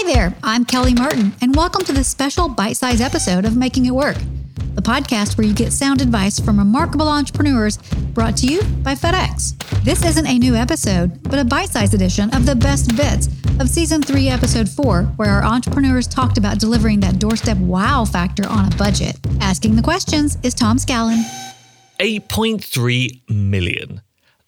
Hi there, I'm Kelly Martin, and welcome to this special bite sized episode of Making It Work, the podcast where you get sound advice from remarkable entrepreneurs brought to you by FedEx. This isn't a new episode, but a bite sized edition of the best bits of season three, episode four, where our entrepreneurs talked about delivering that doorstep wow factor on a budget. Asking the questions is Tom Scallon. 8.3 million.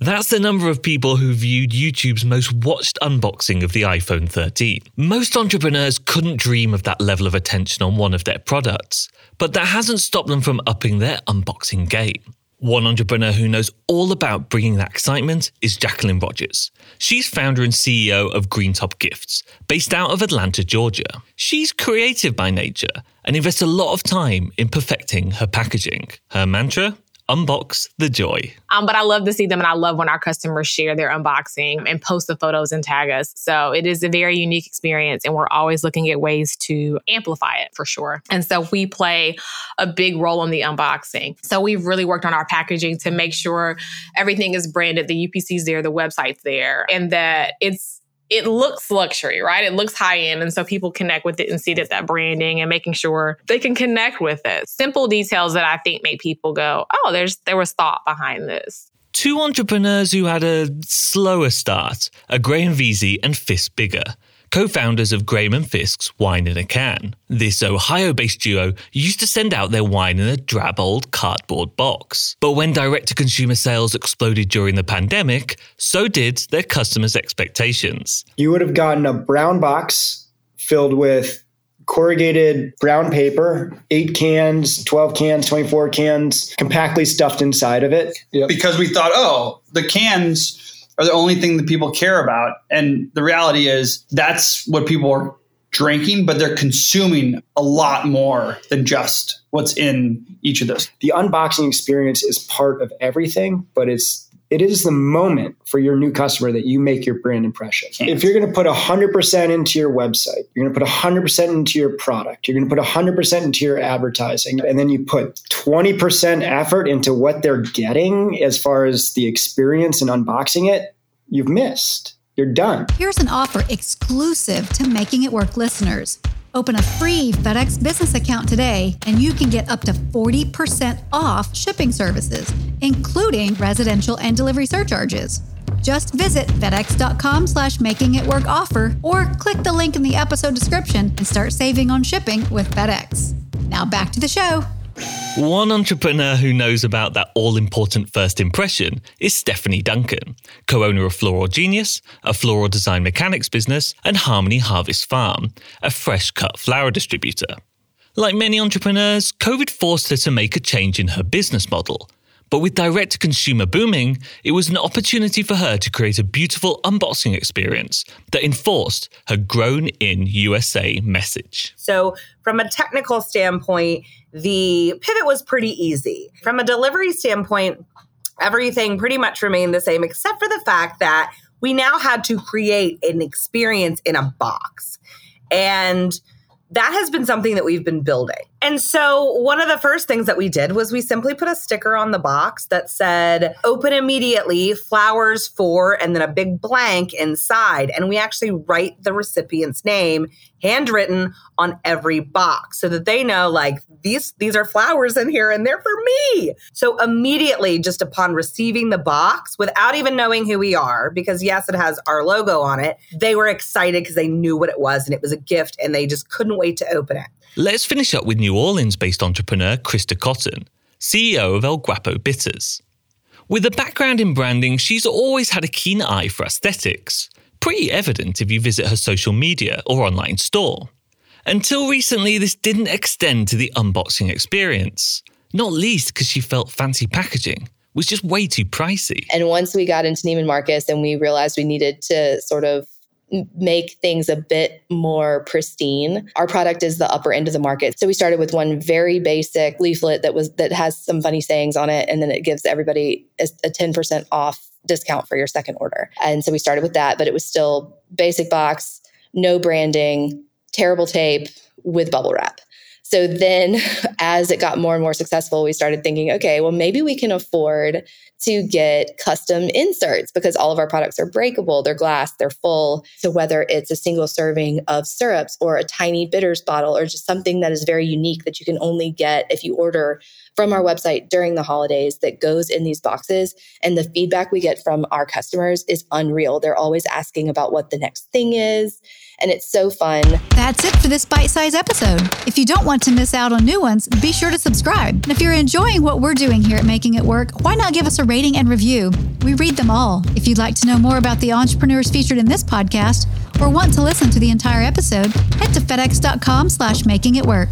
That's the number of people who viewed YouTube's most watched unboxing of the iPhone 13. Most entrepreneurs couldn't dream of that level of attention on one of their products, but that hasn't stopped them from upping their unboxing game. One entrepreneur who knows all about bringing that excitement is Jacqueline Rogers. She's founder and CEO of Greentop Gifts, based out of Atlanta, Georgia. She's creative by nature and invests a lot of time in perfecting her packaging. Her mantra? Unbox the joy. Um, but I love to see them and I love when our customers share their unboxing and post the photos and tag us. So it is a very unique experience and we're always looking at ways to amplify it for sure. And so we play a big role in the unboxing. So we've really worked on our packaging to make sure everything is branded, the UPC's there, the website's there, and that it's it looks luxury, right? It looks high end. And so people connect with it and see that that branding and making sure they can connect with it. Simple details that I think make people go, oh, there's there was thought behind this. Two entrepreneurs who had a slower start are Graham Veysey and Fisk Bigger co founders of Graham and Fisk's Wine in a Can. This Ohio based duo used to send out their wine in a drab old cardboard box. But when direct to consumer sales exploded during the pandemic, so did their customers' expectations. You would have gotten a brown box filled with corrugated brown paper, eight cans, 12 cans, 24 cans, compactly stuffed inside of it. Yep. Because we thought, oh, the cans are the only thing that people care about. And the reality is that's what people are drinking, but they're consuming a lot more than just what's in each of those. The unboxing experience is part of everything, but it's it is the moment for your new customer that you make your brand impression. If you're going to put 100% into your website, you're going to put 100% into your product, you're going to put 100% into your advertising, and then you put 20% effort into what they're getting as far as the experience and unboxing it, you've missed. You're done. Here's an offer exclusive to Making It Work listeners. Open a free FedEx business account today, and you can get up to 40% off shipping services, including residential and delivery surcharges. Just visit fedex.com slash making it work offer or click the link in the episode description and start saving on shipping with FedEx. Now back to the show. One entrepreneur who knows about that all important first impression is Stephanie Duncan, co owner of Floral Genius, a floral design mechanics business, and Harmony Harvest Farm, a fresh cut flower distributor. Like many entrepreneurs, COVID forced her to make a change in her business model. But with direct consumer booming, it was an opportunity for her to create a beautiful unboxing experience that enforced her grown in USA message. So, from a technical standpoint, the pivot was pretty easy. From a delivery standpoint, everything pretty much remained the same, except for the fact that we now had to create an experience in a box. And that has been something that we've been building. And so, one of the first things that we did was we simply put a sticker on the box that said, open immediately, flowers for, and then a big blank inside. And we actually write the recipient's name handwritten on every box so that they know, like, these, these are flowers in here and they're for me. So, immediately, just upon receiving the box, without even knowing who we are, because yes, it has our logo on it, they were excited because they knew what it was and it was a gift and they just couldn't wait to open it. Let's finish up with New Orleans based entrepreneur Christa Cotton, CEO of El Guapo Bitters. With a background in branding, she's always had a keen eye for aesthetics, pretty evident if you visit her social media or online store. Until recently, this didn't extend to the unboxing experience, not least because she felt fancy packaging was just way too pricey. And once we got into Neiman Marcus and we realized we needed to sort of make things a bit more pristine. Our product is the upper end of the market. So we started with one very basic leaflet that was that has some funny sayings on it and then it gives everybody a, a 10% off discount for your second order. And so we started with that, but it was still basic box, no branding, terrible tape with bubble wrap. So then as it got more and more successful, we started thinking, okay, well, maybe we can afford to get custom inserts because all of our products are breakable, they're glass, they're full. So whether it's a single serving of syrups or a tiny bitters bottle or just something that is very unique that you can only get if you order from our website during the holidays that goes in these boxes. And the feedback we get from our customers is unreal. They're always asking about what the next thing is and it's so fun. That's it for this bite sized episode. If you don't want to miss out on new ones, be sure to subscribe. And if you're enjoying what we're doing here at Making It Work, why not give us a rating and review? We read them all. If you'd like to know more about the entrepreneurs featured in this podcast or want to listen to the entire episode, head to fedex.com slash making it work.